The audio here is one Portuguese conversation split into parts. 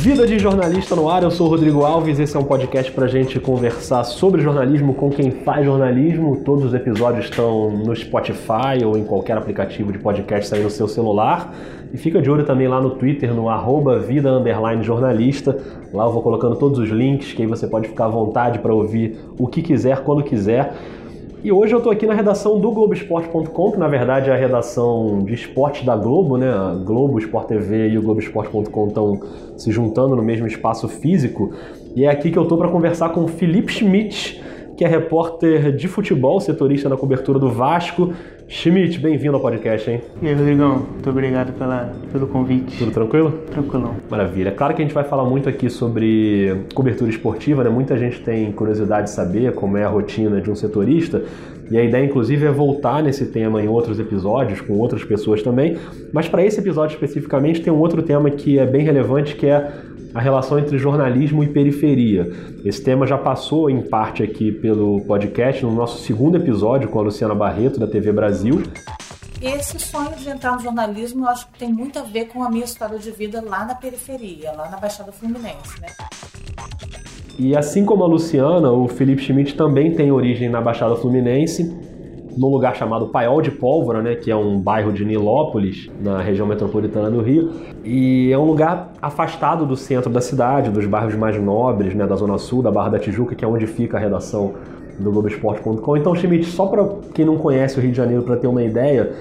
Vida de jornalista no ar, eu sou o Rodrigo Alves. Esse é um podcast para gente conversar sobre jornalismo com quem faz jornalismo. Todos os episódios estão no Spotify ou em qualquer aplicativo de podcast aí no seu celular. E fica de olho também lá no Twitter, no arroba vida jornalista. Lá eu vou colocando todos os links, que aí você pode ficar à vontade para ouvir o que quiser, quando quiser. E hoje eu estou aqui na redação do Globoesporte.com, que na verdade é a redação de esporte da Globo, né? A Globo Sport TV e o Globoesporte.com estão se juntando no mesmo espaço físico. E é aqui que eu estou para conversar com Felipe Schmidt, que é repórter de futebol, setorista na cobertura do Vasco. Schmidt, bem-vindo ao podcast, hein? E aí, Rodrigão, muito obrigado pela, pelo convite. Tudo tranquilo? Tranquilão. Maravilha. Claro que a gente vai falar muito aqui sobre cobertura esportiva, né? Muita gente tem curiosidade de saber como é a rotina de um setorista. E a ideia, inclusive, é voltar nesse tema em outros episódios, com outras pessoas também. Mas para esse episódio especificamente, tem um outro tema que é bem relevante, que é a relação entre jornalismo e periferia. Esse tema já passou em parte aqui pelo podcast no nosso segundo episódio com a Luciana Barreto da TV Brasil. Esse sonho de entrar no jornalismo, eu acho que tem muito a ver com a minha história de vida lá na periferia, lá na Baixada Fluminense, né? E assim como a Luciana, o Felipe Schmidt também tem origem na Baixada Fluminense num lugar chamado Paiol de Pólvora, né, que é um bairro de Nilópolis, na região metropolitana do Rio, e é um lugar afastado do centro da cidade, dos bairros mais nobres, né, da Zona Sul, da Barra da Tijuca, que é onde fica a redação do Globoesporte.com. Então, Schmidt, só para quem não conhece o Rio de Janeiro, para ter uma ideia,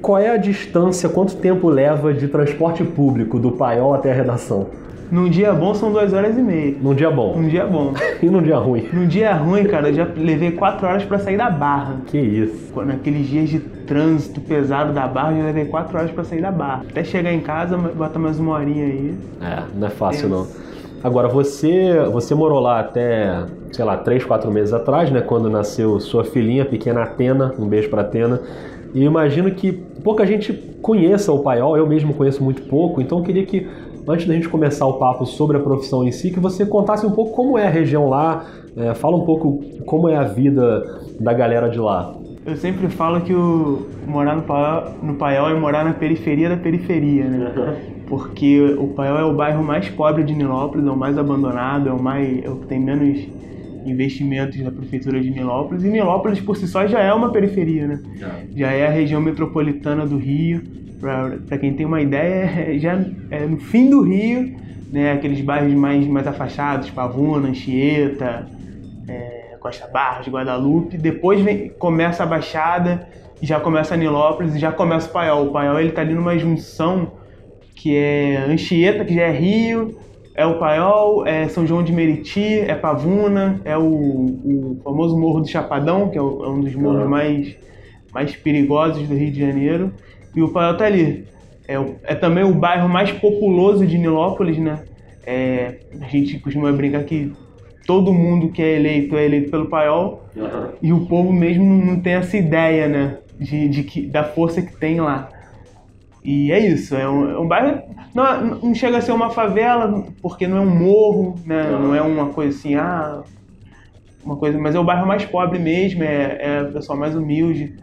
qual é a distância, quanto tempo leva de transporte público do Paiol até a redação? Num dia bom são duas horas e meia. Num dia bom? Num dia bom. e num dia ruim? Num dia ruim, cara, eu já levei quatro horas para sair da barra. Que isso? Naqueles dias de trânsito pesado da barra, eu já levei quatro horas para sair da barra. Até chegar em casa, bota mais uma horinha aí. É, não é fácil não. Agora, você, você morou lá até, sei lá, três, quatro meses atrás, né? Quando nasceu sua filhinha pequena Atena. Um beijo para Atena. E imagino que pouca gente conheça o paiol, eu mesmo conheço muito pouco, então eu queria que antes da gente começar o papo sobre a profissão em si, que você contasse um pouco como é a região lá, é, fala um pouco como é a vida da galera de lá. Eu sempre falo que o morar no Paiol, no Paiol é morar na periferia da periferia, né? Porque o Paiol é o bairro mais pobre de Nilópolis, é o mais abandonado, é o mais é o que tem menos investimentos da prefeitura de Nilópolis. E Nilópolis por si só já é uma periferia, né? Já é a região metropolitana do Rio para quem tem uma ideia, é, já é no fim do Rio, né, aqueles bairros mais, mais afastados, Pavuna, Anchieta, é, Costa Barros, Guadalupe. Depois vem, começa a Baixada, já começa a Nilópolis, já começa o Paiol. O Paiol ele tá ali numa junção que é Anchieta, que já é Rio, é o Paiol, é São João de Meriti, é Pavuna, é o, o famoso Morro do Chapadão, que é, é um dos morros mais, mais perigosos do Rio de Janeiro. E o Paiol tá ali. É, é também o bairro mais populoso de Nilópolis, né? É, a gente costuma brincar que todo mundo que é eleito é eleito pelo Paiol uhum. e o povo mesmo não tem essa ideia, né? De, de que, da força que tem lá. E é isso, é um, é um bairro. Não, não, chega a ser uma favela, porque não é um morro, né? Não é uma coisa assim, ah. Uma coisa, mas é o bairro mais pobre mesmo, é, é o pessoal mais humilde.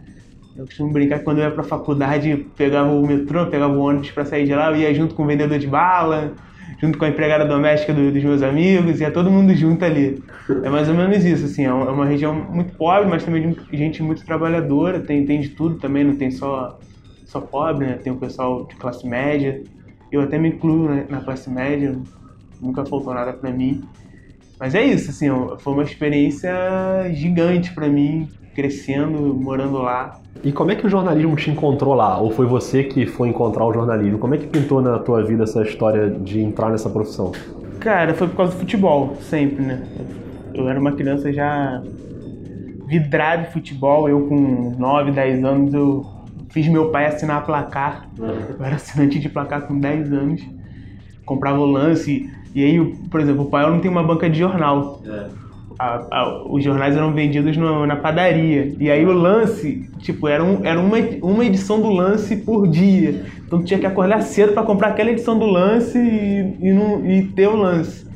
Eu costumo brincar que quando eu ia pra faculdade, pegava o metrô, pegava o ônibus para sair de lá, eu ia junto com o vendedor de bala, junto com a empregada doméstica do, dos meus amigos, ia todo mundo junto ali. É mais ou menos isso, assim, é uma é região muito pobre, mas também de gente muito trabalhadora, tem, tem de tudo também, não tem só, só pobre, né? Tem o pessoal de classe média. Eu até me incluo né, na classe média, nunca faltou nada para mim. Mas é isso, assim, foi uma experiência gigante para mim, crescendo, morando lá. E como é que o jornalismo te encontrou lá? Ou foi você que foi encontrar o jornalismo? Como é que pintou na tua vida essa história de entrar nessa profissão? Cara, foi por causa do futebol, sempre, né? Eu era uma criança já vidrada em futebol. Eu, com 9, 10 anos, eu fiz meu pai assinar placar. Eu era assinante de placar com 10 anos. Comprava o lance. E aí, por exemplo, o pai não tem uma banca de jornal. É a, a, os jornais eram vendidos no, na padaria. E aí o lance, tipo, era, um, era uma, uma edição do lance por dia. Então tu tinha que acordar cedo para comprar aquela edição do lance e, e, não, e ter o lance.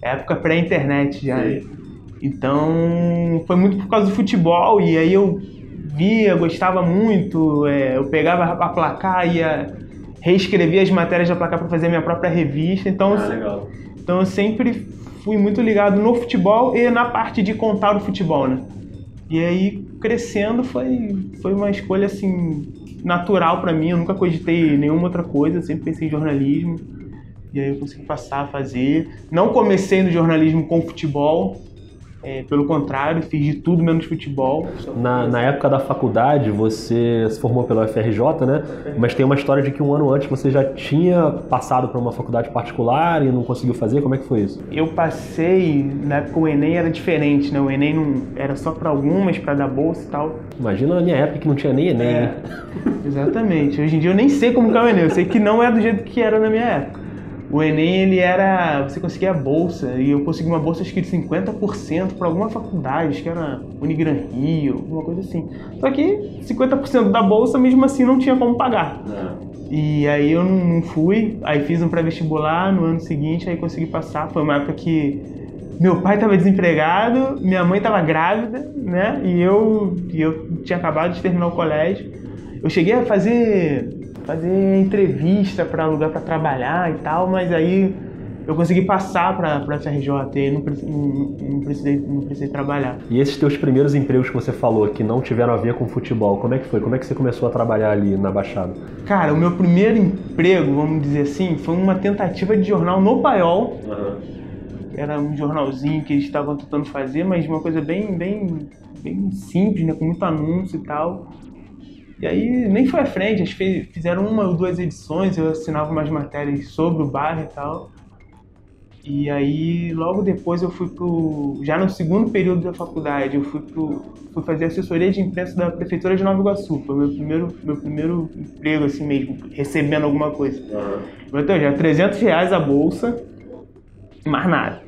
Época pré-internet já. Sim. Então foi muito por causa do futebol. E aí eu via, gostava muito. É, eu pegava a placar, ia reescrevi as matérias da placar para fazer a minha própria revista. Então, Ah, legal. então eu sempre fui muito ligado no futebol e na parte de contar o futebol, né? E aí crescendo foi foi uma escolha assim natural para mim. Eu nunca cogitei nenhuma outra coisa, eu sempre pensei em jornalismo. E aí eu consegui passar a fazer. Não comecei no jornalismo com futebol, é, pelo contrário, fiz de tudo menos futebol. Na, na época da faculdade, você se formou pela UFRJ, né? Mas tem uma história de que um ano antes você já tinha passado para uma faculdade particular e não conseguiu fazer. Como é que foi isso? Eu passei, na época o Enem era diferente, né? O Enem não era só para algumas, para dar bolsa e tal. Imagina na minha época que não tinha nem Enem. É, hein? exatamente. Hoje em dia eu nem sei como que é o Enem, eu sei que não é do jeito que era na minha época. O Enem, ele era. Você conseguia a bolsa, e eu consegui uma bolsa acho que de 50% para alguma faculdade, acho que era Unigran Rio, alguma coisa assim. Só que 50% da bolsa, mesmo assim, não tinha como pagar. E aí eu não fui, aí fiz um pré-vestibular no ano seguinte, aí consegui passar. Foi uma época que meu pai estava desempregado, minha mãe estava grávida, né? E eu, e eu tinha acabado de terminar o colégio. Eu cheguei a fazer fazer entrevista para lugar para trabalhar e tal, mas aí eu consegui passar para para FRJ e não, não, não precisei não precisei trabalhar. E esses teus primeiros empregos que você falou que não tiveram a ver com futebol, como é que foi? Como é que você começou a trabalhar ali na Baixada? Cara, o meu primeiro emprego, vamos dizer assim, foi uma tentativa de jornal no Paiol. Era um jornalzinho que eles estavam tentando fazer, mas uma coisa bem, bem, bem simples, né? Com muito anúncio e tal. E aí nem foi à frente, eles fizeram uma ou duas edições, eu assinava umas matérias sobre o bairro e tal. E aí logo depois eu fui pro. Já no segundo período da faculdade, eu fui pro. fui fazer assessoria de imprensa da Prefeitura de Nova Iguaçu. Foi meu primeiro, meu primeiro emprego assim mesmo, recebendo alguma coisa. Então, já 300 reais a bolsa, mais nada.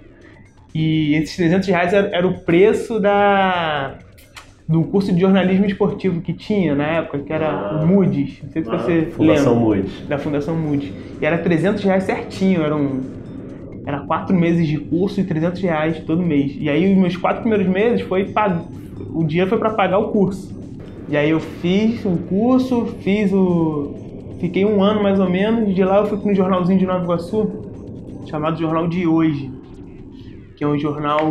E esses 300 reais era, era o preço da, do curso de jornalismo esportivo que tinha na época, que era o Moody's. Não sei se você Fundação lembra. Moody's. Da Fundação Moody's. E era 300 reais certinho, eram era quatro meses de curso e 300 reais todo mês. E aí os meus quatro primeiros meses foi pag... o dia foi para pagar o curso. E aí eu fiz o curso, fiz o fiquei um ano mais ou menos, de lá eu fui para um jornalzinho de Nova Iguaçu chamado Jornal de Hoje, que é um jornal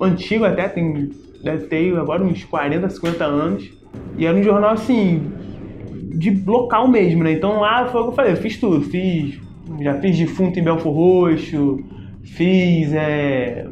antigo até, tem deve ter agora uns 40, 50 anos. E era um jornal assim de local mesmo, né? Então lá foi o que eu falei, eu fiz tudo, fiz já fiz defunto em Belfor Roxo, fiz, é,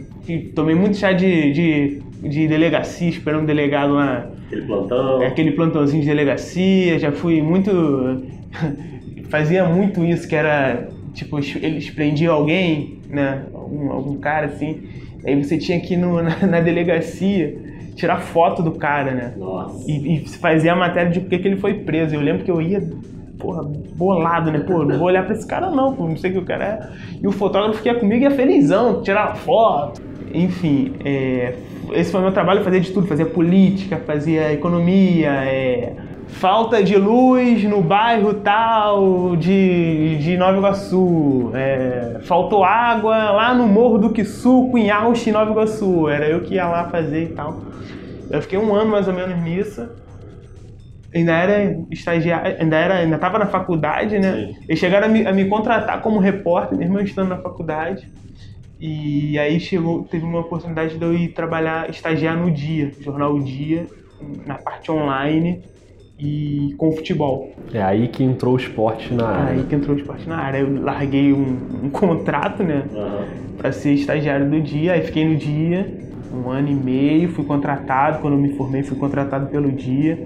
tomei muito chá de, de, de delegacia, esperando delegado lá, Aquele plantão. é, aquele plantãozinho de delegacia, já fui muito, fazia muito isso, que era, tipo, es- eles prendiam alguém, né, algum, algum cara assim, aí você tinha que ir no, na, na delegacia tirar foto do cara, né, Nossa. e, e fazer a matéria de por que ele foi preso. Eu lembro que eu ia, porra, bolado, né? Pô, não vou olhar pra esse cara não, pô, não sei o que o cara é. E o fotógrafo que ia comigo ia felizão, tirar foto. Enfim, é, esse foi o meu trabalho, fazer de tudo, fazia política, fazia economia, é, falta de luz no bairro tal de, de Nova Iguaçu, é, faltou água lá no Morro do Quissuco, em Ausch, Nova Iguaçu. Era eu que ia lá fazer e tal. Eu fiquei um ano mais ou menos nisso. Ainda era estagiário, ainda era, ainda estava na faculdade, né? Sim. Eles chegaram a me, a me contratar como repórter, mesmo eu estando na faculdade. E aí chegou, teve uma oportunidade de eu ir trabalhar, estagiar no Dia, jornal O Dia, na parte online e com futebol. É aí que entrou o esporte na Aí área. que entrou o esporte na área. Eu larguei um, um contrato, né? Aham. para ser estagiário do dia. Aí fiquei no dia um ano e meio, fui contratado. Quando me formei, fui contratado pelo dia.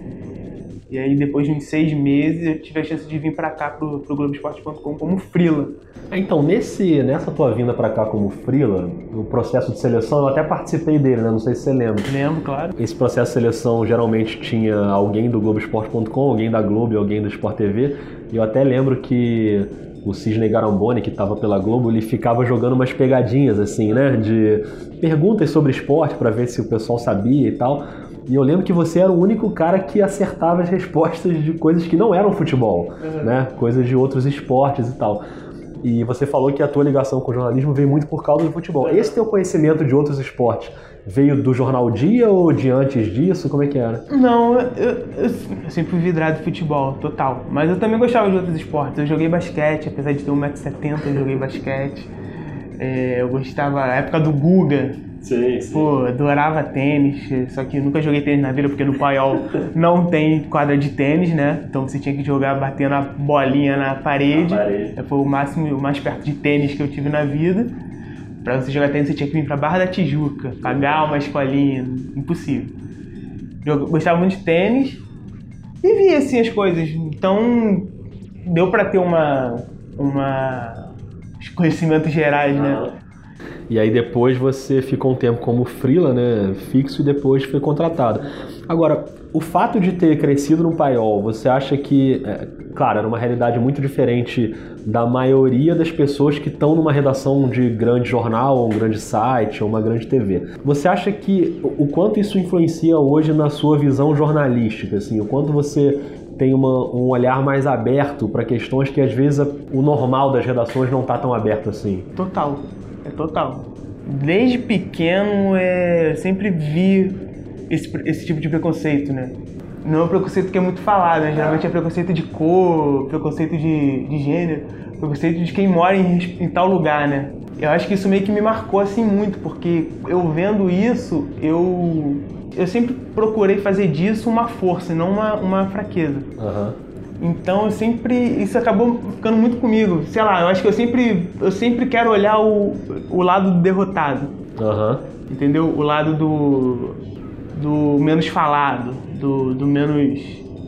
E aí, depois de uns seis meses, eu tive a chance de vir para cá pro, pro Globoesporte.com como frila. Então, nesse, nessa tua vinda pra cá como frila, o processo de seleção, eu até participei dele, né? Não sei se você lembra. Lembro, claro. Esse processo de seleção geralmente tinha alguém do Globoesporte.com, alguém da Globo e alguém do Sport TV. E eu até lembro que o Cisne Garamboni, que estava pela Globo, ele ficava jogando umas pegadinhas assim, né? De perguntas sobre esporte para ver se o pessoal sabia e tal. E eu lembro que você era o único cara que acertava as respostas de coisas que não eram futebol, né? Coisas de outros esportes e tal. E você falou que a tua ligação com o jornalismo veio muito por causa do futebol. Esse teu conhecimento de outros esportes veio do Jornal Dia ou de antes disso? Como é que era? Não, eu, eu, eu sempre fui vidrado de futebol, total. Mas eu também gostava de outros esportes. Eu joguei basquete, apesar de ter 1,70m, eu joguei basquete. É, eu gostava, na época do Guga, Sim, sim. Pô, adorava tênis, só que nunca joguei tênis na vida porque no paiol não tem quadra de tênis, né? Então você tinha que jogar batendo a bolinha na parede. Na parede. Foi o máximo, o mais perto de tênis que eu tive na vida. Pra você jogar tênis você tinha que vir pra Barra da Tijuca, pagar uma escolinha, impossível. Eu gostava muito de tênis e via assim as coisas. Então deu pra ter uma uma os conhecimentos gerais, né? E aí depois você ficou um tempo como frila, né, fixo e depois foi contratado. Agora, o fato de ter crescido no paiol, você acha que, é, claro, era uma realidade muito diferente da maioria das pessoas que estão numa redação de grande jornal, ou um grande site, ou uma grande TV. Você acha que o quanto isso influencia hoje na sua visão jornalística, assim, o quanto você tem uma, um olhar mais aberto para questões que às vezes o normal das redações não está tão aberto assim? Total, total. Desde pequeno, é, sempre vi esse, esse tipo de preconceito, né? Não é um preconceito que é muito falado, né? Geralmente é preconceito de cor, preconceito de, de gênero, preconceito de quem mora em, em tal lugar, né? Eu acho que isso meio que me marcou assim muito, porque eu vendo isso, eu eu sempre procurei fazer disso uma força, não uma, uma fraqueza. Aham. Então eu sempre isso acabou ficando muito comigo. Sei lá, eu acho que eu sempre eu sempre quero olhar o, o lado do derrotado, Aham. entendeu? O lado do do menos falado, do, do menos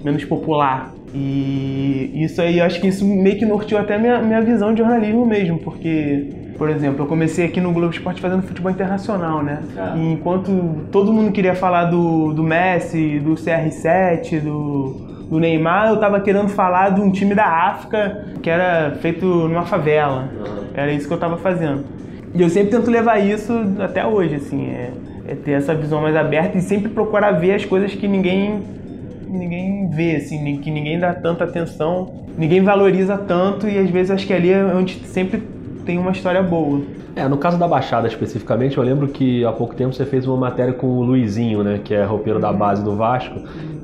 menos popular. E isso aí, eu acho que isso meio que norteou até minha minha visão de jornalismo mesmo, porque por exemplo, eu comecei aqui no Globo Esporte fazendo futebol internacional, né? Ah. E enquanto todo mundo queria falar do, do Messi, do CR7, do, do Neymar, eu tava querendo falar de um time da África que era feito numa favela. Era isso que eu tava fazendo. E eu sempre tento levar isso até hoje, assim, é, é ter essa visão mais aberta e sempre procurar ver as coisas que ninguém ninguém vê, assim, que ninguém dá tanta atenção, ninguém valoriza tanto e às vezes acho que ali é onde sempre tem uma história boa. É, no caso da Baixada especificamente, eu lembro que há pouco tempo você fez uma matéria com o Luizinho, né, que é roupeiro da base do Vasco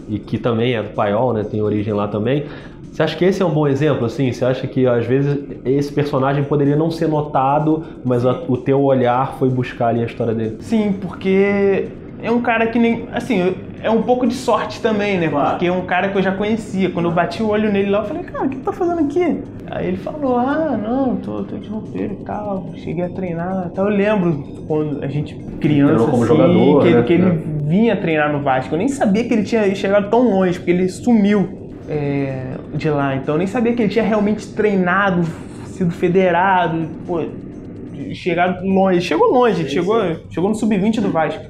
e que também é do Paiol, né, tem origem lá também. Você acha que esse é um bom exemplo, assim? Você acha que às vezes esse personagem poderia não ser notado, mas a- o teu olhar foi buscar ali a história dele? Sim, porque é um cara que nem. Assim, é um pouco de sorte também, né? Claro. Porque é um cara que eu já conhecia. Quando eu bati o olho nele lá, eu falei, cara, o que tu tá fazendo aqui? Aí ele falou, ah, não, tô, tô de roupeiro e tal, cheguei a treinar. Então eu lembro quando a gente, criança, Treinou como assim, jogador, que, ele- né? que ele É. vinha treinar no Vasco. Eu nem sabia que ele tinha chegado tão longe, porque ele sumiu é, de lá. Então eu nem sabia que ele tinha realmente treinado, sido federado, pô, chegado longe. Chegou longe, chegou, chegou no sub-20 do Vasco.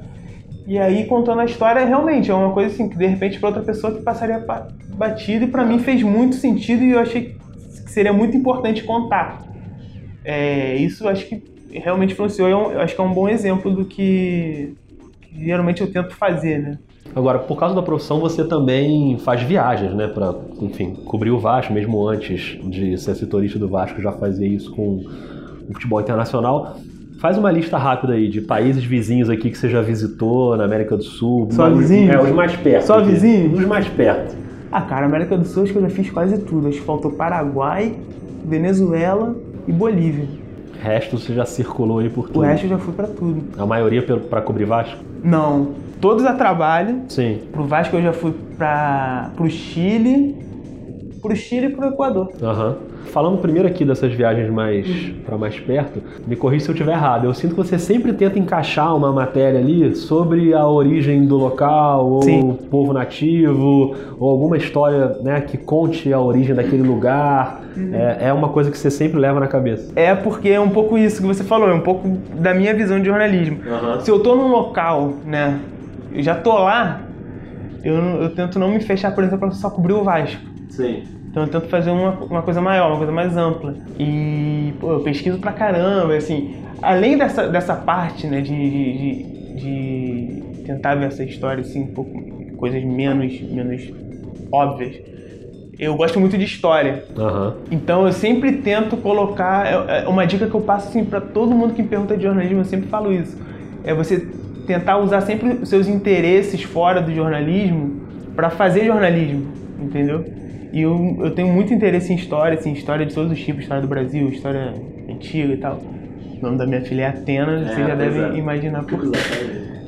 E aí, contando a história, realmente é uma coisa assim que de repente para outra pessoa que passaria pa- batido e para mim fez muito sentido e eu achei que seria muito importante contar. É, isso acho que realmente influenciou, é eu acho que é um bom exemplo do que, que geralmente eu tento fazer, né? Agora, por causa da profissão, você também faz viagens, né, para, enfim, cobrir o Vasco, mesmo antes de ser setorista do Vasco, já fazia isso com o futebol internacional. Faz uma lista rápida aí de países vizinhos aqui que você já visitou na América do Sul. Só vizinhos? É, os mais perto. Só aqui. vizinhos? Os mais perto. Ah, cara, América do Sul acho que eu já fiz quase tudo. Acho que faltou Paraguai, Venezuela e Bolívia. O resto você já circulou aí por O tudo. resto eu já fui pra tudo. A maioria para cobrir Vasco? Não, todos a trabalho. Sim. Pro Vasco eu já fui para pro Chile, pro Chile e pro Equador. Aham. Falando primeiro aqui dessas viagens mais para mais perto, me corrija se eu estiver errado. Eu sinto que você sempre tenta encaixar uma matéria ali sobre a origem do local, ou Sim. o povo nativo, ou alguma história né, que conte a origem daquele lugar. É, é uma coisa que você sempre leva na cabeça. É porque é um pouco isso que você falou, é um pouco da minha visão de jornalismo. Se eu tô num local, né, eu já tô lá, eu, eu tento não me fechar, por exemplo, pra só cobrir o Vasco. Sim. Então eu tento fazer uma, uma coisa maior, uma coisa mais ampla. E, pô, eu pesquiso pra caramba, assim. Além dessa, dessa parte, né, de, de, de- de tentar ver essa história, assim, um pouco, coisas menos, menos óbvias. eu gosto muito de história. Aham. Então eu sempre tento colocar. é- é Uma dica que eu passo assim, para todo mundo que me pergunta de jornalismo, eu sempre falo isso. É você tentar usar sempre os seus interesses fora do jornalismo para fazer jornalismo, entendeu? E eu, eu tenho muito interesse em história, assim, história de todos os tipos, história do Brasil, história antiga e tal. O nome da minha filha é Atena, você já pois deve é. imaginar por quê.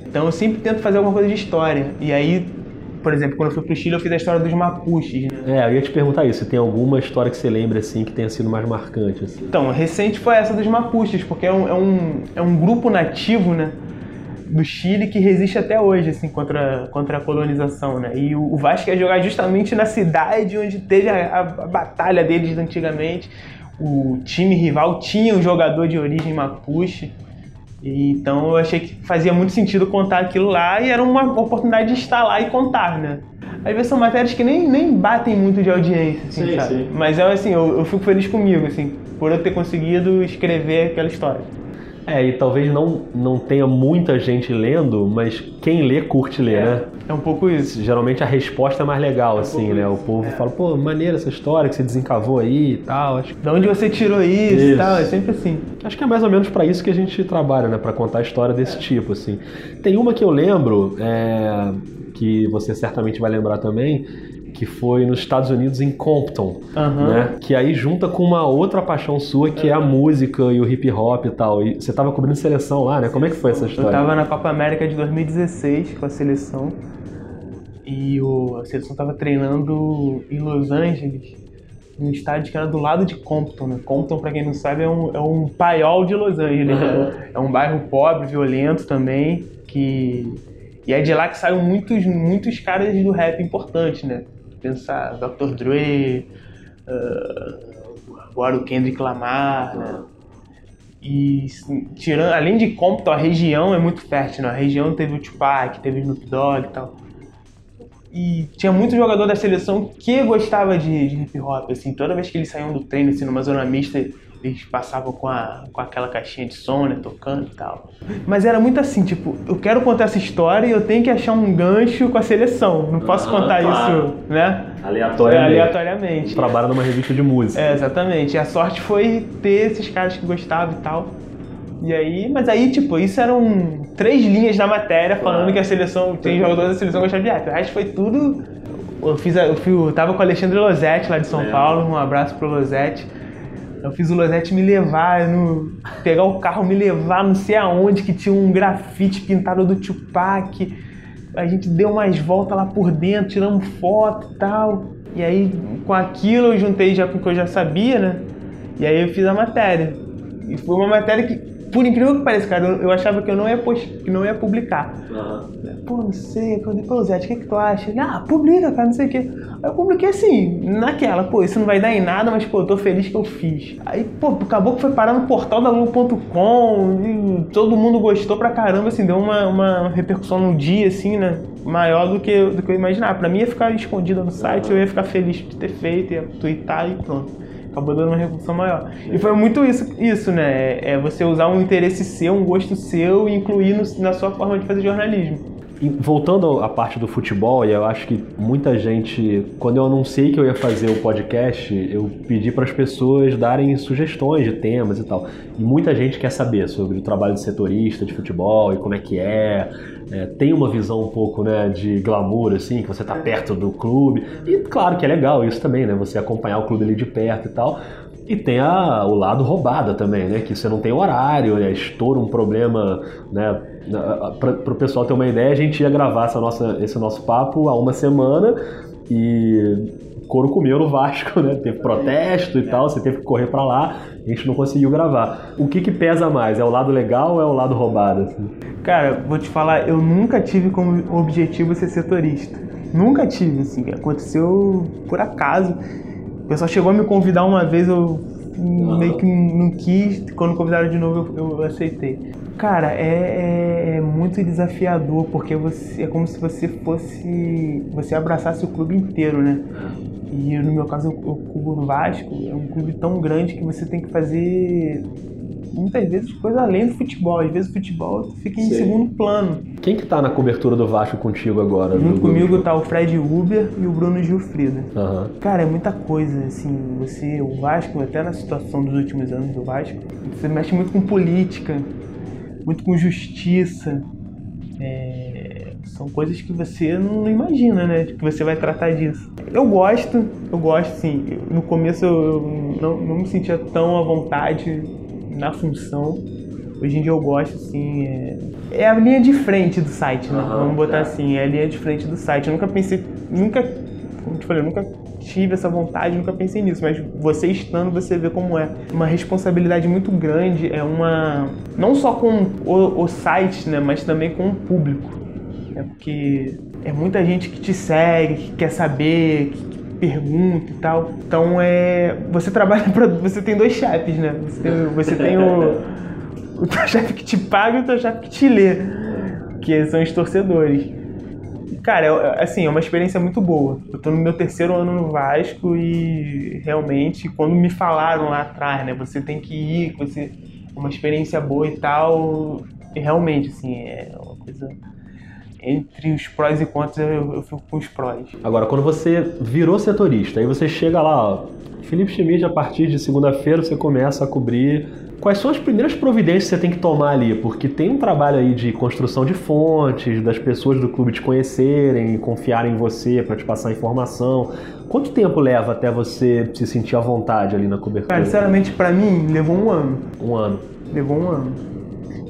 Então eu sempre tento fazer alguma coisa de história. E aí, por exemplo, quando eu fui pro Chile, eu fiz a história dos Mapuches, né? É, eu ia te perguntar isso, se tem alguma história que você lembra assim que tenha sido mais marcante assim. Então, recente foi essa dos Mapuches, porque é um, é um, é um grupo nativo, né? Do Chile que resiste até hoje, assim, contra, contra a colonização, né? E o, o Vasco ia jogar justamente na cidade onde teve a, a- a batalha deles antigamente. O time rival tinha um jogador de origem mapuche. E, então eu achei que fazia muito sentido contar aquilo lá e era uma oportunidade de estar lá e contar, né? Às vezes são matérias que nem, nem batem muito de audiência, assim, Sim, sabe? sim. Mas eu, assim, eu, eu fico feliz comigo, assim, por eu ter conseguido escrever aquela história. É, e talvez não, não tenha muita gente lendo, mas quem lê curte ler, né? É um pouco isso. Geralmente a resposta é mais legal, assim, né? O povo fala, pô, maneira essa história que você desencavou aí e tal. Acho, De onde você tirou isso, Isso. e tal, é sempre assim. acho que é mais ou menos pra isso que a gente trabalha, né? Pra contar história desse tipo, assim. Tem uma que eu lembro, é, que você certamente vai lembrar também, que foi nos Estados Unidos, em Compton, Aham. né? Que aí junta com uma outra paixão sua, que é a música e o hip hop e tal. E você tava cobrindo seleção lá, né? Como é que foi essa Eu história? tava na Copa América de 2016 com a seleção e o, a seleção tava treinando em Los Angeles, num estádio que era do lado de Compton, né? Compton, pra quem não sabe, é um, é um paiol de Los Angeles. né? É um bairro pobre, violento também, que... E é de lá que saem muitos, muitos caras do rap importantes, né? Pensar Dr. Dre, ah, agora o Kendrick Lamar, né? E tirando, além de Compton, a região é muito fértil, né? A região teve o Tupac, teve o Snoop Dogg e tal. E tinha muito jogador da seleção que gostava de, de hip hop, assim, toda vez que eles saíam do treino, assim, numa zona mista, eles passavam com, a, com aquela caixinha de som, né, tocando e tal. Mas era muito assim, tipo, eu quero contar essa história e eu tenho que achar um gancho com a seleção. Não posso Ah, contar claro. isso, né? Aleatoriamente. aleatoriamente. Trabalha numa revista de música. É, exatamente. E a sorte foi ter esses caras que gostavam e tal. E aí, mas aí, tipo, isso eram três linhas da matéria falando que a seleção, tem jogadores da seleção que gostavam de rap. O resto foi tudo. Eu fiz, a- eu, fui, eu tava com o Alexandre Losetti lá de São É. Paulo, um abraço pro Losetti. Eu fiz o Losetti me levar, no, pegar o carro, me levar não sei aonde, que tinha um grafite pintado do Tupac. A gente deu umas voltas lá por dentro, tiramos foto e tal. E aí, com aquilo, eu juntei já com o que eu já sabia, né? E aí eu fiz a matéria. E foi uma matéria que, por incrível que pareça, cara, eu, achava que eu não ia, post, que não ia publicar. Pô, não sei, eu falei, pô, Zé, o que, que tu acha? Ele, ah, publica, cara, não sei o quê. Aí eu publiquei assim, naquela, pô, isso não vai dar em nada, mas, pô, eu tô feliz que eu fiz. Aí, pô, acabou que foi parar no portal da Lu.com, todo mundo gostou pra caramba, assim, deu uma, uma repercussão no dia, assim, né, maior do que, do que eu imaginava. Pra mim ia ficar escondida no site, eu ia ficar feliz de ter feito, ia twittar e pronto. Acabou dando uma repercussão maior. E foi muito isso, isso né? É é você usar um interesse seu, um gosto seu e incluir no- na sua forma de fazer jornalismo. Voltando à parte do futebol, e eu acho que muita gente, quando eu anunciei que eu ia fazer o podcast, eu pedi para as pessoas darem sugestões de temas e tal. E muita gente quer saber sobre o trabalho de setorista de futebol e como é que é. É, tem uma visão um pouco né, de glamour, assim, que você tá perto do clube. E claro que é legal isso também, né? Você acompanhar o clube ali de perto e tal. E tem a- o lado roubada também, né? Que você não tem horário, né? estoura um problema, né? Para o pessoal ter uma ideia, a gente ia gravar essa nossa, esse nosso papo há uma semana e couro comeu no Vasco, né? Teve protesto e tal, você teve que correr para lá, a gente não conseguiu gravar. O que que pesa mais? É o lado legal ou é o lado roubado? assim? Cara, vou te falar, eu nunca tive como objetivo ser setorista. Nunca tive, assim. Aconteceu por acaso. O pessoal chegou a me convidar uma vez, eu meio que não quis. Quando convidaram de novo, eu, eu aceitei. Cara, é, é- é muito desafiador, porque você, é como se você fosse. Você abraçasse o clube inteiro, né? E no meu caso, cubro o Vasco, é um clube tão grande que você tem que fazer muitas vezes coisa além do futebol. Às vezes o futebol fica em Sim. segundo plano. Quem que tá na cobertura do Vasco contigo agora? Junto comigo tá o Fred Uber e o Bruno Gilfrida. Aham. Cara, é muita coisa, assim, você, o Vasco, até na situação dos últimos anos do Vasco, você mexe muito com política, muito com justiça. É, são coisas que você não imagina, né? Que você vai tratar disso. Eu gosto, eu gosto, sim. No começo eu não, não me sentia tão à vontade na função. Hoje em dia eu gosto, assim. É, é a linha de frente do site, né? Aham, Vamos botar é. assim, é a linha de frente do site. Eu nunca pensei, nunca, como te falei, eu nunca tive essa vontade, nunca pensei nisso, mas você estando, você vê como é. Uma responsabilidade muito grande, é uma. Não só com o, o site, né? Mas também com o público. É porque é muita gente que te segue, que quer saber, que pergunta e tal. Então é. Você trabalha para. Você tem dois chefes, né? Você tem, você tem o, o teu chefe que te paga e o teu chefe que te lê. Que são os torcedores. Cara, é- assim, é uma experiência muito boa. Eu tô no meu terceiro ano no Vasco e realmente, quando me falaram lá atrás, né? Você tem que ir, você. É uma experiência boa e tal. E realmente, assim, é uma coisa. Entre os prós e contras, eu, eu fico com os prós. Agora, quando você virou setorista, aí você chega lá, ó, Felipe Schmidt, a partir de segunda-feira você começa a cobrir. Quais são as primeiras providências que você tem que tomar ali? Porque tem um trabalho aí de construção de fontes, das pessoas do clube te conhecerem, confiarem em você para te passar informação. Quanto tempo leva até você se sentir à vontade ali na cobertura? Cara, sinceramente, pra mim, levou um ano. Um ano. Levou um ano.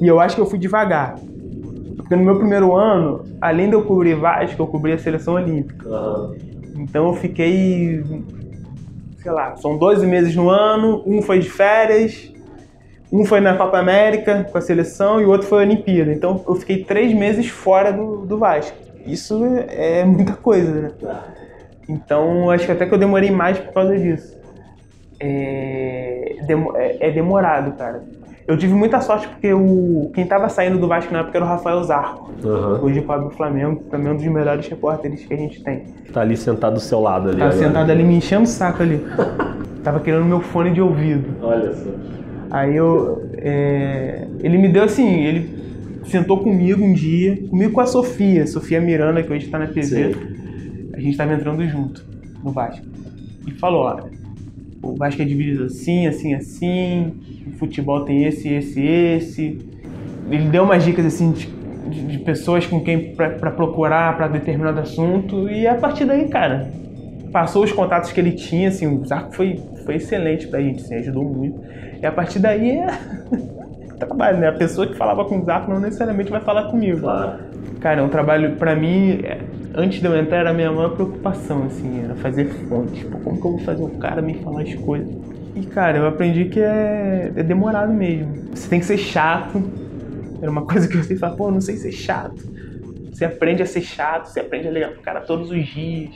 E eu acho que eu fui devagar. Porque no meu primeiro ano, além de eu cobrir Vasco, eu cobri a seleção olímpica. Então eu fiquei, sei lá, são 12 meses no ano, um foi de férias, um foi na Copa América com a seleção e o outro foi a Olimpíada. Então eu fiquei três meses fora do, do Vasco. Isso é muita coisa, né? Então acho que até que eu demorei mais por causa disso. É, é- é demorado, cara. Eu tive muita sorte porque o, quem tava saindo do Vasco na época era o Rafael Zarco. Aham. Hoje cobre o Flamengo, também é um dos melhores repórteres que a gente tem. Tá ali sentado do seu lado ali. Tava agora. sentado ali me enchendo o saco ali. Tava querendo meu fone de ouvido. Olha só. Aí eu. é, ele me deu assim, ele sentou comigo um dia, comigo com a Sofia, Sofia Miranda, que hoje tá na TV. Sim. A gente tava entrando junto no Vasco. E falou, olha, o Vasco é dividido assim, assim, assim, o futebol tem esse, esse, esse. Ele deu umas dicas assim de, de- pessoas com quem pra procurar para determinado assunto e a partir daí, cara, passou os contatos que ele tinha, assim, o Zarco foi, foi excelente pra gente, assim, ajudou muito. E a partir daí é trabalho, né? A pessoa que falava com o Zarco não necessariamente vai falar comigo. Claro. Cara, é um trabalho, pra mim, é, antes de eu entrar, era a minha maior preocupação, assim, era fazer fontes. Pô, como que eu vou fazer o cara me falar as coisas? E, cara, eu aprendi que é, é demorado mesmo. Você tem que ser chato. Era uma coisa que eu sempre falava, pô, não sei ser chato. Você aprende a ser chato, você aprende a ligar pro cara todos os dias.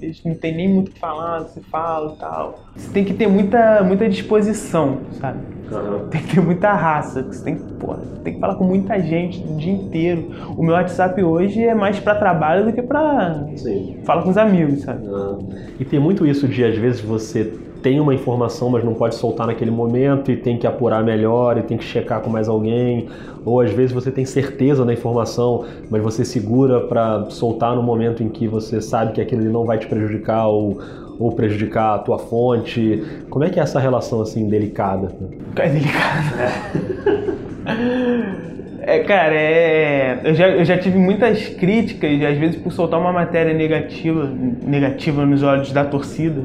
Eles não tem nem muito o que falar, você fala e tal. Você tem que ter muita, muita disposição, sabe? Aham. Tem que ter muita raça. Você tem, que- pô, tem que falar com muita gente o dia inteiro. O meu WhatsApp hoje é mais pra trabalho do que pra Sim. falar com os amigos, sabe? Ah, E tem muito isso de, às vezes, você tem uma informação, mas não pode soltar naquele momento e tem que apurar melhor e tem que checar com mais alguém. Ou às vezes você tem certeza da informação, mas você segura para soltar no momento em que você sabe que aquilo não vai te prejudicar ou, ou prejudicar a tua fonte. Como é que é essa relação assim delicada? É delicado. É, cara, é. Eu já, eu já tive muitas críticas, às vezes por soltar uma matéria negativa, negativa nos olhos da torcida,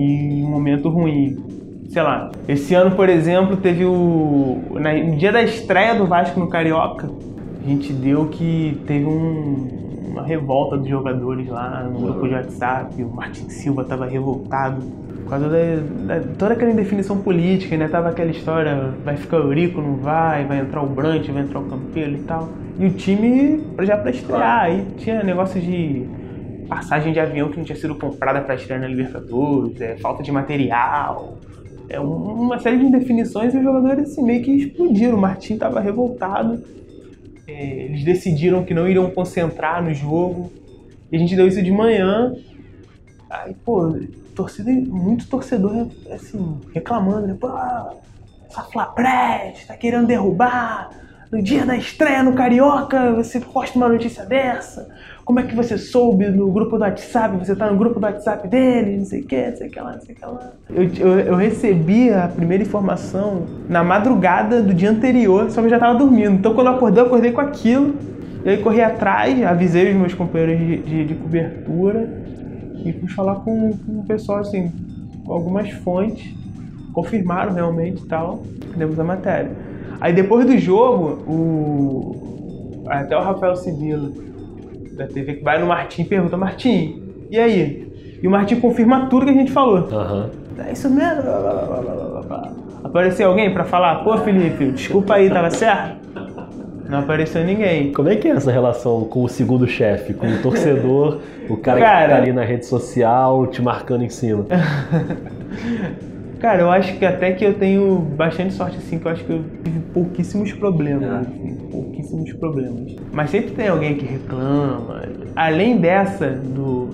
em um momento ruim. Sei lá, esse ano, por exemplo, teve o. no dia da estreia do Vasco no Carioca, a gente deu que teve um- uma revolta dos jogadores lá no grupo de WhatsApp, o Martin Silva tava revoltado por causa da, da- toda aquela indefinição política, né? Tava aquela história, vai ficar o Eurico, não vai, vai entrar o Brant, vai entrar o Campelo e tal. E o time já pra estrear, aí tinha negócio de passagem de avião que não tinha sido comprada pra estrear na Libertadores, é, falta de material, é um- uma série de indefinições e os jogadores assim, meio que explodiram. O Martim tava revoltado, é, eles decidiram que não iriam concentrar no jogo, e a gente deu isso de manhã. Aí, pô, torcida, muito torcedor, assim, reclamando, né? Pô, essa Flapress tá querendo derrubar no dia da estreia no Carioca, você posta uma notícia dessa? Como é que você soube no grupo do WhatsApp? Você tá no grupo do WhatsApp dele, não sei o que, não sei o que lá, não sei o que lá. Eu, eu, eu recebi a primeira informação na madrugada do dia anterior, só que eu já tava dormindo. Então quando eu acordei, eu acordei com aquilo. E aí corri atrás, avisei os meus companheiros de, de, de cobertura e fui falar com, com o pessoal, assim, com algumas fontes, confirmaram realmente e tal, demos a matéria. Aí depois do jogo, o até o Rafael Sibila da TV que vai no Martim e pergunta, Martim, e aí? E o Martim confirma tudo que a gente falou. Aham. É isso mesmo? blá, blá, blá, blá, blá, blá. Apareceu alguém pra falar, pô Felipe, desculpa aí, tava certo? Não apareceu ninguém. Como é que é essa relação com o segundo chefe, com o torcedor, o cara, que Cara- tá ali na rede social te marcando em cima? Cara, eu acho que até que eu tenho bastante sorte, assim, que eu acho que eu tive pouquíssimos problemas, Ah. assim, pouquíssimos problemas. Mas sempre tem alguém que reclama. Além dessa, do...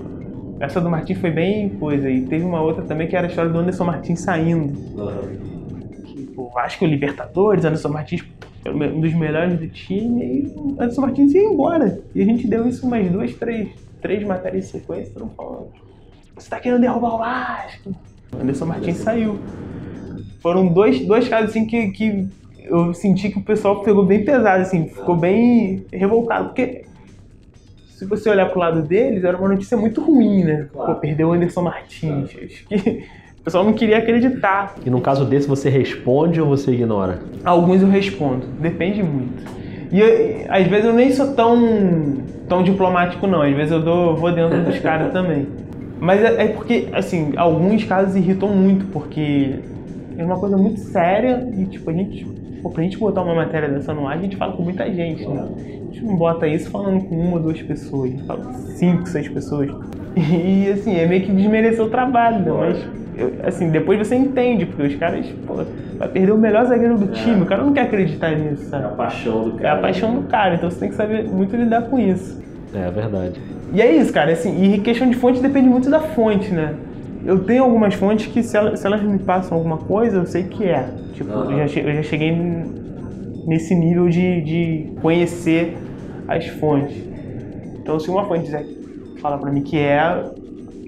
Essa do Martins foi bem coisa, e teve uma outra também que era a história do Anderson Martins saindo. Que, pô, acho que o Libertadores, Anderson Martins é um dos melhores do time, e o Anderson Martins ia embora. E a gente deu isso umas duas, três, três matérias em sequência, não falando. Você tá querendo derrubar o Vasco? O Anderson Martins saiu. Foram dois, dois casos assim que, que eu senti que o pessoal pegou bem pesado, assim, ficou bem revoltado, porque se você olhar pro lado deles, era uma notícia muito ruim, né? Claro. Pô, perdeu o Anderson Martins. Acho que o pessoal não queria acreditar. E num caso desse, você responde ou você ignora? Alguns eu respondo, depende muito. E eu- às vezes eu nem sou tão, tão diplomático, não. Às vezes eu dou, vou dentro dos caras também. Mas é, é porque, assim, alguns casos irritam muito, porque é uma coisa muito séria e, tipo, a gente, pô, pra gente botar uma matéria dessa no ar, a gente fala com muita gente, né? A gente não bota isso falando com uma ou duas pessoas, a gente fala com cinco, seis pessoas. E, assim, é meio que desmerecer o trabalho, né? Mas, eu- assim, depois você entende, porque os caras, pô, vai perder o melhor zagueiro do time, o cara não quer acreditar nisso, sabe? paixão do É a paixão do cara, então você tem que saber muito lidar com isso. É verdade. E é isso, cara, assim, e questão de fonte depende muito da fonte, né? Eu tenho algumas fontes que se elas, se elas me passam alguma coisa, eu sei que é. Tipo, eu, já che- eu já cheguei nesse nível de, de conhecer as fontes. Então, se uma fonte dizer, fala pra mim que é,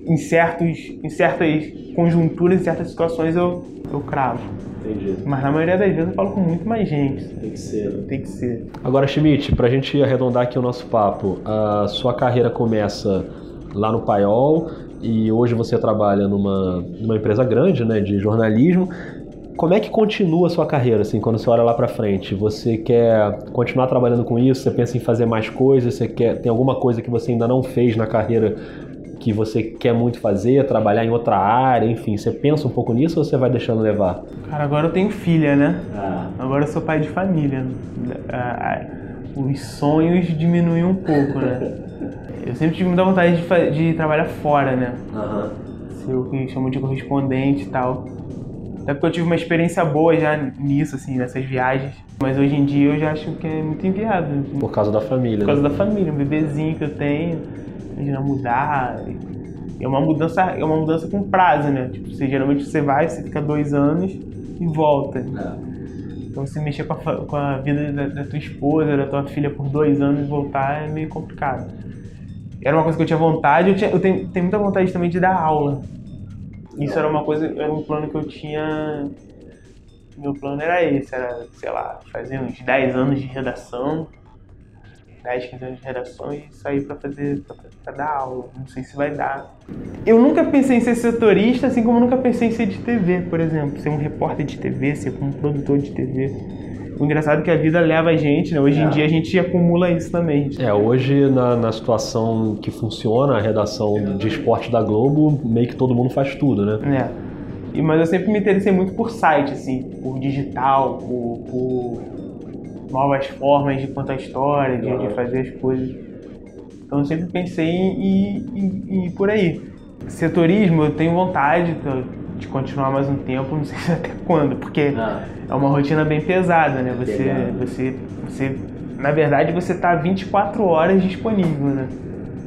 em, certos, em certas conjunturas, em certas situações, eu, eu cravo. Entendi. Mas na maioria das vezes eu falo com muito mais gente. Tem que ser. né? Tem que ser. Agora, Schmidt, pra gente arredondar aqui o nosso papo, a sua carreira começa lá no Paiol e hoje você trabalha numa, numa empresa grande, né, de jornalismo. Como é que continua a sua carreira, assim, quando você olha lá pra frente? Você quer continuar trabalhando com isso? Você pensa em fazer mais coisas? Você quer tem alguma coisa que você ainda não fez na carreira que você quer muito fazer, trabalhar em outra área, enfim, você pensa um pouco nisso ou você vai deixando levar? Cara, agora eu tenho filha, né? Ah, Agora eu sou pai de família. Ah, Os sonhos diminuem um pouco, né? Eu sempre tive muita vontade de, de trabalhar fora, né? Ser o que chamam de correspondente e tal. Até porque eu tive uma experiência boa já nisso, assim, nessas viagens. Mas hoje em dia eu já acho que é muito inviável. assim, por causa da família, Por causa né? da família, um bebezinho que eu tenho, imagina mudar. É uma mudança, é uma mudança com prazo, né? Tipo, você, geralmente você vai, você fica dois anos e volta. Então você mexer com a, com a vida da, da tua esposa, da tua filha por dois anos e voltar é meio complicado. Era uma coisa que eu tinha vontade, eu, tinha- eu tenho, tenho muita vontade também de dar aula. Isso era uma coisa, era um plano que eu tinha. Meu plano era esse, era, sei lá, fazer uns 10 anos de redação, 10, 15 anos de redação e sair pra fazer, pra, pra dar aula. Não sei se vai dar. Eu nunca pensei em ser setorista, assim como nunca pensei em ser de TV, por exemplo. Ser um repórter de TV, ser um produtor de TV. O engraçado é que a vida leva a gente, né? Hoje em dia a gente acumula isso também. É, hoje na, na situação que funciona a redação de esporte da Globo, meio que todo mundo faz tudo, né? É. E, mas eu sempre me interessei muito por site, assim, por digital, por, por novas formas de contar história, de, de fazer as coisas. Então eu sempre pensei em, em- em- em ir por aí. Setorismo, eu tenho vontade de- continuar mais um tempo, não sei se até quando, porque é uma rotina bem pesada, né? Você, você, você, na verdade, você tá 24 horas disponível, né?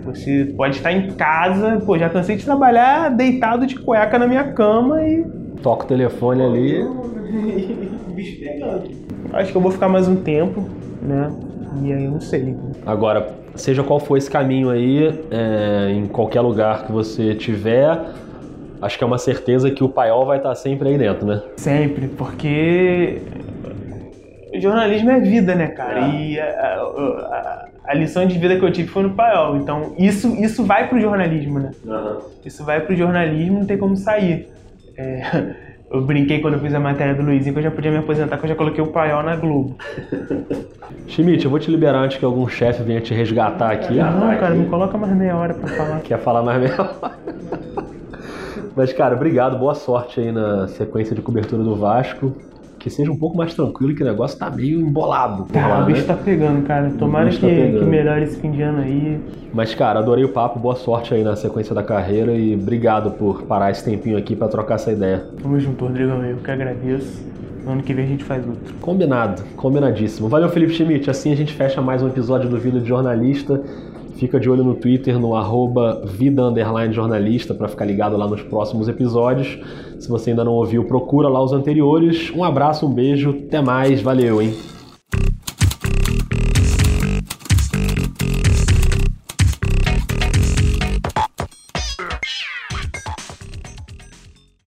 Você pode estar em casa, pô, já cansei de trabalhar deitado de cueca na minha cama e Toca o telefone ali. Acho que eu vou ficar mais um tempo. né? E aí eu não sei. Agora, seja qual for esse caminho aí, é, em qualquer lugar que você tiver, acho que é uma certeza que o paiol vai estar sempre aí dentro, né? Sempre, porque jornalismo é vida, né, cara? É. E a, a- a lição de vida que eu tive foi no paiol. Então, isso, isso vai pro jornalismo, né? Isso vai pro jornalismo, não tem como sair. É, eu brinquei quando eu fiz a matéria do Luizinho que eu já podia me aposentar, que eu já coloquei o paiol na Globo. Schmidt, eu vou te liberar antes que algum chefe venha te resgatar aqui. Não, cara, me coloca mais meia hora pra falar. Quer falar mais mesmo? Mas, cara, obrigado. Boa sorte aí na sequência de cobertura do Vasco. Que seja um pouco mais tranquilo, que o negócio tá meio embolado. Tá, lá, o bicho né? tá pegando, cara. Tomara bicho que, tá que melhore esse fim de ano aí. Mas, cara, adorei o papo. Boa sorte aí na sequência da carreira. E obrigado por parar esse tempinho aqui pra trocar essa ideia. Tamo junto, Rodrigão. Eu que agradeço. Ano que vem a gente faz outro. Combinado, combinadíssimo. Valeu, Felipe Schmidt. Assim a gente fecha mais um episódio do Vida de Jornalista. Fica de olho no Twitter, no arroba vida jornalista, para ficar ligado lá nos próximos episódios. Se você ainda não ouviu, procura lá os anteriores. Um abraço, um beijo, até mais, valeu, hein?